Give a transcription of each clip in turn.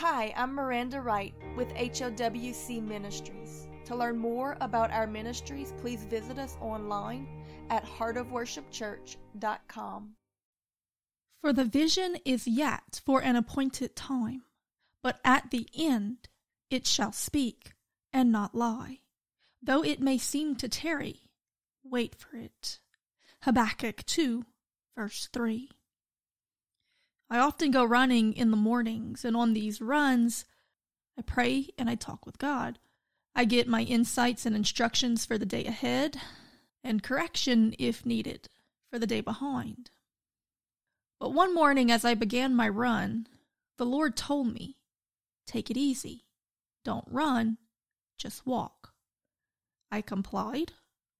Hi, I'm Miranda Wright with HOWC Ministries. To learn more about our ministries, please visit us online at heartofworshipchurch.com. For the vision is yet for an appointed time, but at the end it shall speak and not lie. Though it may seem to tarry, wait for it. Habakkuk 2, verse 3. I often go running in the mornings, and on these runs, I pray and I talk with God. I get my insights and instructions for the day ahead, and correction, if needed, for the day behind. But one morning, as I began my run, the Lord told me, Take it easy. Don't run, just walk. I complied,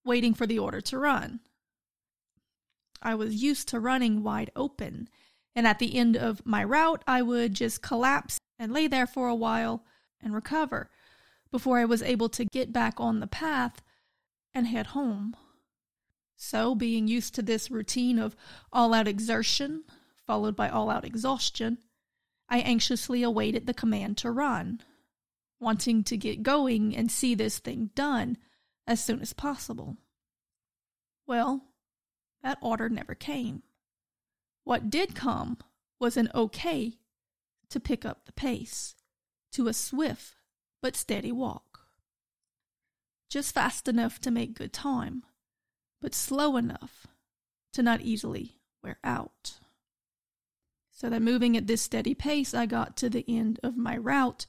waiting for the order to run. I was used to running wide open and at the end of my route, I would just collapse and lay there for a while and recover before I was able to get back on the path and head home. So, being used to this routine of all out exertion, followed by all out exhaustion, I anxiously awaited the command to run, wanting to get going and see this thing done as soon as possible. Well, that order never came. What did come was an okay to pick up the pace to a swift but steady walk. Just fast enough to make good time, but slow enough to not easily wear out. So that moving at this steady pace, I got to the end of my route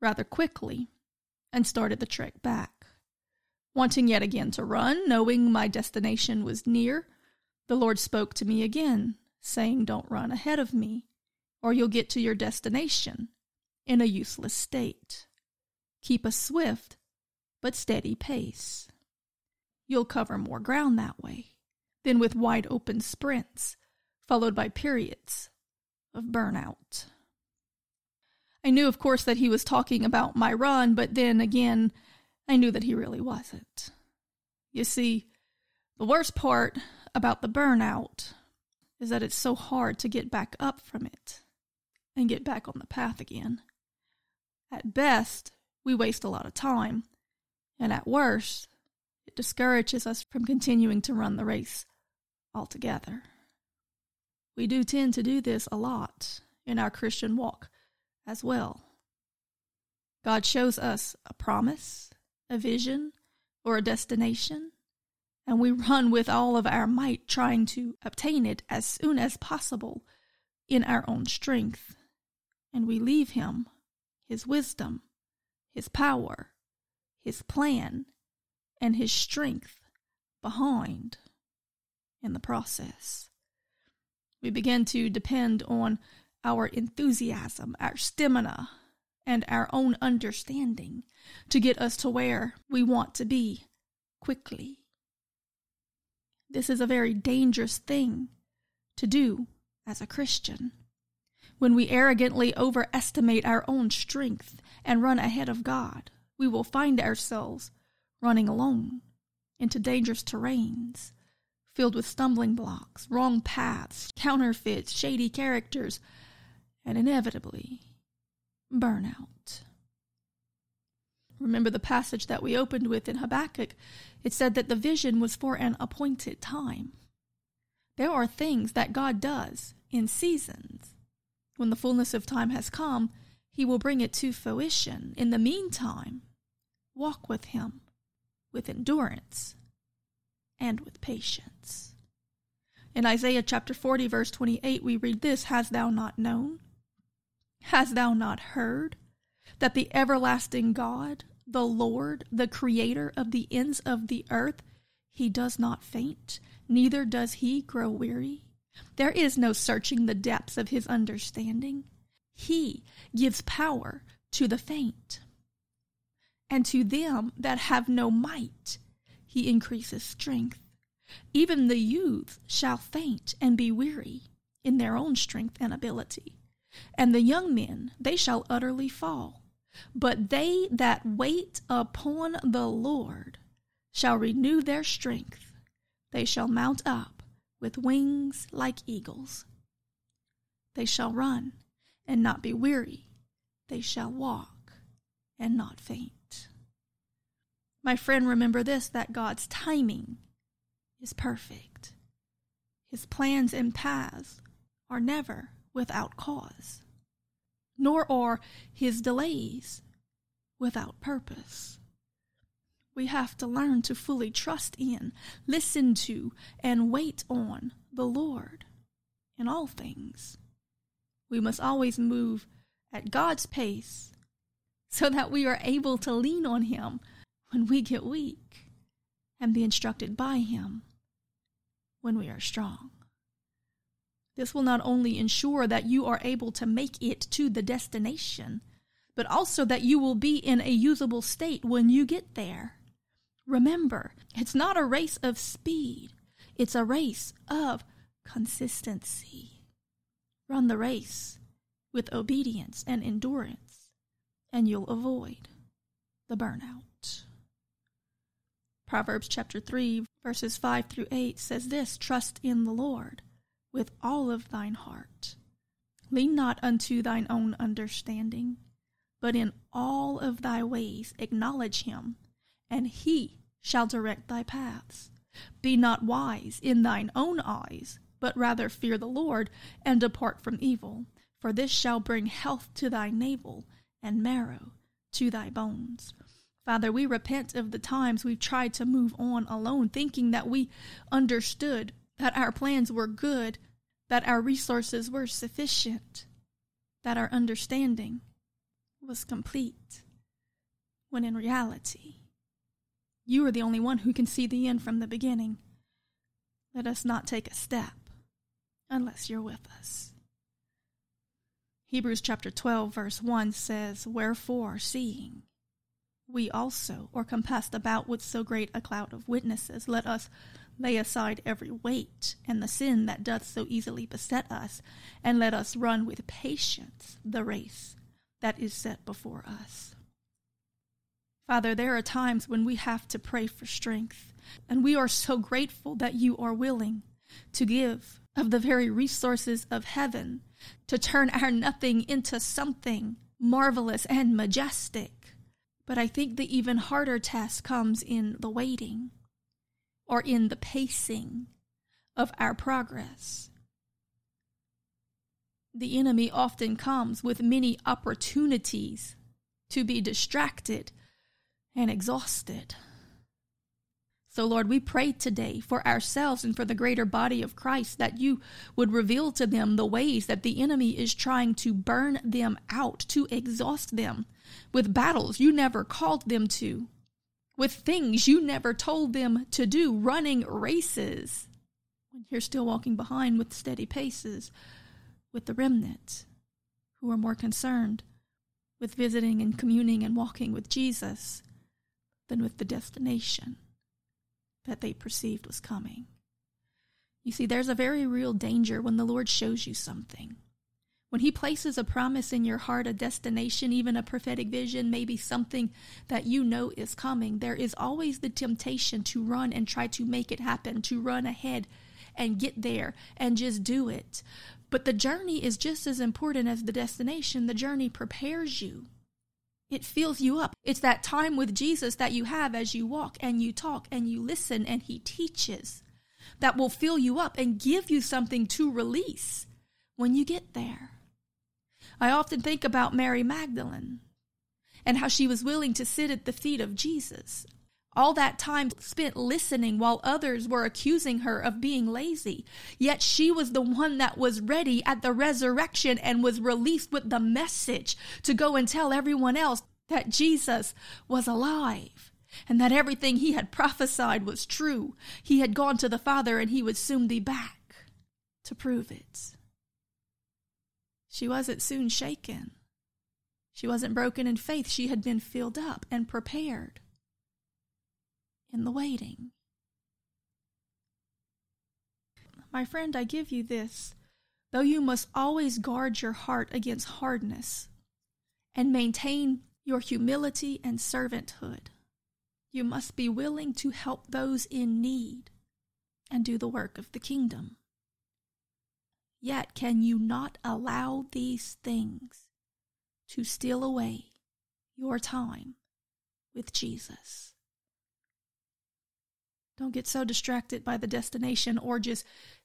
rather quickly and started the trek back. Wanting yet again to run, knowing my destination was near, the Lord spoke to me again saying, Don't run ahead of me, or you'll get to your destination in a useless state. Keep a swift but steady pace. You'll cover more ground that way than with wide open sprints, followed by periods of burnout. I knew, of course, that he was talking about my run, but then again, I knew that he really wasn't. You see, the worst part about the burnout is that it's so hard to get back up from it and get back on the path again. At best, we waste a lot of time, and at worst, it discourages us from continuing to run the race altogether. We do tend to do this a lot in our Christian walk as well. God shows us a promise, a vision, or a destination, and we run with all of our might trying to obtain it as soon as possible in our own strength. And we leave Him, His wisdom, His power, His plan, and His strength behind in the process. We begin to depend on our enthusiasm, our stamina, and our own understanding to get us to where we want to be quickly. This is a very dangerous thing to do as a Christian. When we arrogantly overestimate our own strength and run ahead of God, we will find ourselves running alone into dangerous terrains filled with stumbling blocks, wrong paths, counterfeits, shady characters, and inevitably burnout. Remember the passage that we opened with in Habakkuk? It said that the vision was for an appointed time. There are things that God does in seasons. When the fullness of time has come, He will bring it to fruition. In the meantime, walk with Him with endurance and with patience. In Isaiah chapter 40, verse 28, we read this Hast thou not known? Hast thou not heard? that the everlasting God, the Lord, the creator of the ends of the earth, he does not faint, neither does he grow weary. There is no searching the depths of his understanding. He gives power to the faint. And to them that have no might, he increases strength. Even the youths shall faint and be weary in their own strength and ability. And the young men, they shall utterly fall. But they that wait upon the Lord shall renew their strength. They shall mount up with wings like eagles. They shall run and not be weary. they shall walk and not faint. My friend, remember this that God's timing is perfect. His plans and paths are never without cause, nor are his delays without purpose. We have to learn to fully trust in, listen to, and wait on the Lord in all things. We must always move at God's pace so that we are able to lean on Him when we get weak and be instructed by Him when we are strong. This will not only ensure that you are able to make it to the destination, but also that you will be in a usable state when you get there. Remember, it's not a race of speed, it's a race of consistency. Run the race with obedience and endurance, and you'll avoid the burnout. Proverbs chapter 3, verses 5 through 8 says this Trust in the Lord with all of thine heart. Lean not unto thine own understanding, but in all of thy ways acknowledge him, and he shall direct thy paths. Be not wise in thine own eyes, but rather fear the Lord, and depart from evil. For this shall bring health to thy navel, and marrow to thy bones. Father, we repent of the times we've tried to move on alone, thinking that we understood that our plans were good, that our resources were sufficient, that our understanding was complete, when in reality, you are the only one who can see the end from the beginning. Let us not take a step unless you're with us. Hebrews chapter 12, verse 1 says, Wherefore, seeing we also are compassed about with so great a cloud of witnesses, let us lay aside every weight and the sin that doth so easily beset us, and let us run with patience the race that is set before us. Father, there are times when we have to pray for strength, and we are so grateful that you are willing to give of the very resources of heaven to turn our nothing into something marvelous and majestic. But I think the even harder task comes in the waiting or in the pacing of our progress. The enemy often comes with many opportunities to be distracted and exhausted. So, Lord, we pray today for ourselves and for the greater body of Christ that you would reveal to them the ways that the enemy is trying to burn them out, to exhaust them with battles you never called them to, with things you never told them to do, running races when you're still walking behind with steady paces with the remnant who are more concerned with visiting and communing and walking with Jesus than with the destination that they perceived was coming. You see, there's a very real danger when the Lord shows you something. When He places a promise in your heart, a destination, even a prophetic vision, maybe something that you know is coming, there is always the temptation to run and try to make it happen, to run ahead and get there and just do it. But the journey is just as important as the destination. The journey prepares you. It fills you up. It's that time with Jesus that you have as you walk and you talk and you listen and He teaches that will fill you up and give you something to release when you get there. I often think about Mary Magdalene and how she was willing to sit at the feet of Jesus. All that time spent listening while others were accusing her of being lazy. Yet she was the one that was ready at the resurrection and was released with the message to go and tell everyone else that Jesus was alive and that everything he had prophesied was true. He had gone to the Father and he would soon be back to prove it. She wasn't soon shaken. She wasn't broken in faith. She had been filled up and prepared in the waiting. My friend, I give you this. Though you must always guard your heart against hardness and maintain your humility and servanthood, you must be willing to help those in need and do the work of the kingdom. Yet can you not allow these things to steal away your time with Jesus. Don't get so distracted by the destination or just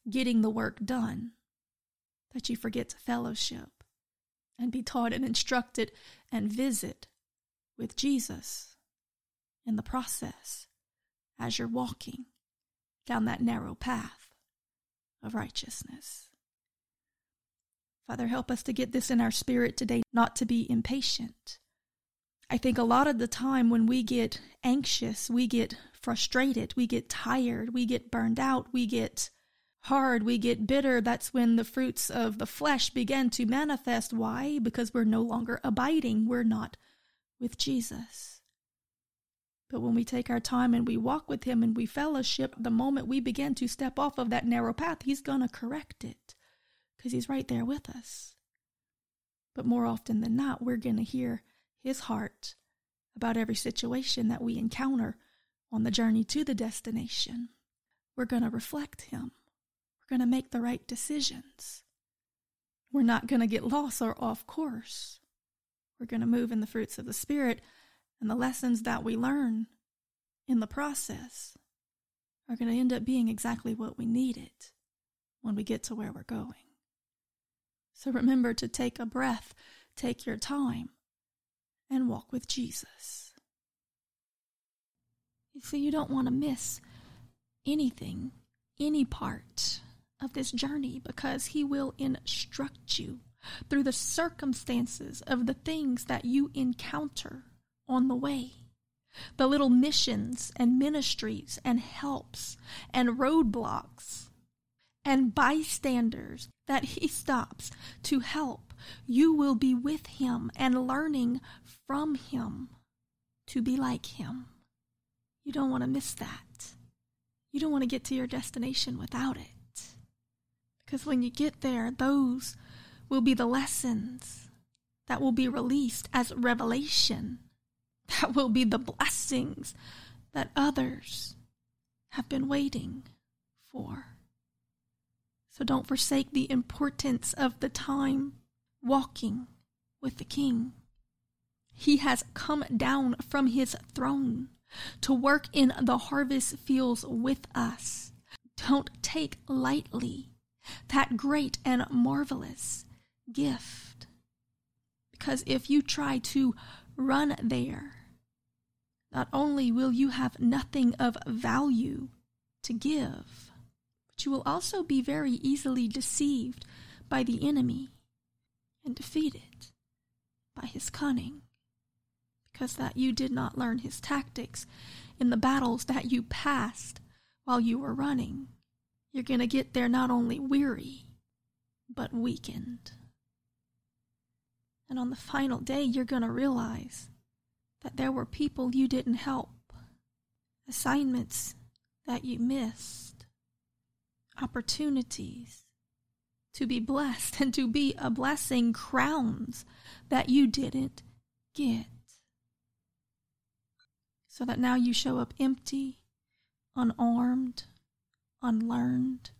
getting the work done that you forget to fellowship and be taught and instructed and visit with Jesus in the process as you're walking down that narrow path of righteousness. Father, help us to get this in our spirit today, not to be impatient. I think a lot of the time when we get anxious, we get frustrated, we get tired, we get burned out, we get hard, we get bitter. That's when the fruits of the flesh begin to manifest. Why? Because we're no longer abiding, we're not with Jesus. But when we take our time and we walk with Him and we fellowship, the moment we begin to step off of that narrow path, He's going to correct it because He's right there with us. But more often than not, we're going to hear His heart about every situation that we encounter on the journey to the destination. We're going to reflect Him. We're going to make the right decisions. We're not going to get lost or off course. We're going to move in the fruits of the Spirit, and the lessons that we learn in the process are going to end up being exactly what we needed when we get to where we're going. So remember to take a breath, take your time, and walk with Jesus. You see, you don't want to miss anything, any part of this journey because He will instruct you through the circumstances of the things that you encounter on the way. The little missions and ministries and helps and roadblocks and bystanders that he stops to help, you will be with him and learning from him to be like him. You don't want to miss that. You don't want to get to your destination without it. Because when you get there, those will be the lessons that will be released as revelation. That will be the blessings that others have been waiting for. So don't forsake the importance of the time walking with the King. He has come down from his throne to work in the harvest fields with us. Don't take lightly that great and marvelous gift. Because if you try to run there, not only will you have nothing of value to give, you will also be very easily deceived by the enemy and defeated by his cunning, because that you did not learn his tactics in the battles that you passed while you were running. You're going to get there not only weary, but weakened. And on the final day, you're going to realize that there were people you didn't help, assignments that you missed opportunities to be blessed and to be a blessing, crowns that you didn't get. So that now you show up empty, unarmed, unlearned,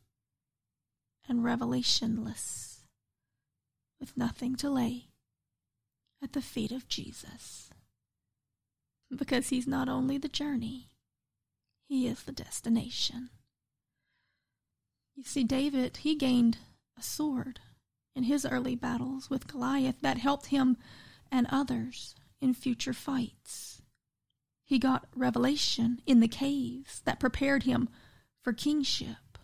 and revelationless, with nothing to lay at the feet of Jesus. Because he's not only the journey, he is the destination. You see, David, he gained a sword in his early battles with Goliath that helped him and others in future fights. He got revelation in the caves that prepared him for kingship.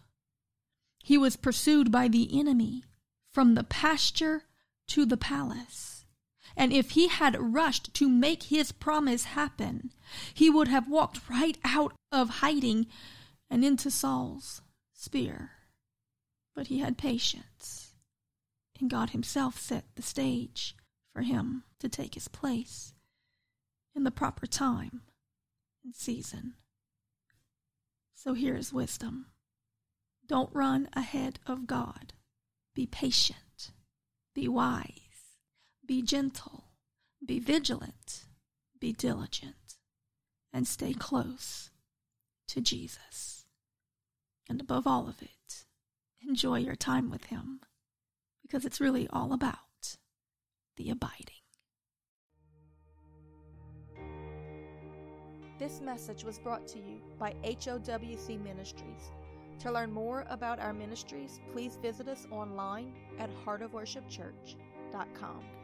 He was pursued by the enemy from the pasture to the palace. And if he had rushed to make his promise happen, he would have walked right out of hiding and into Saul's spear. But he had patience, and God Himself set the stage for him to take his place in the proper time and season. So here is wisdom. Don't run ahead of God. Be patient, be wise, be gentle, be vigilant, be diligent, and stay close to Jesus. And above all of it, enjoy your time with Him because it's really all about the abiding. This message was brought to you by HOWC Ministries. To learn more about our ministries, please visit us online at heartofworshipchurch.com.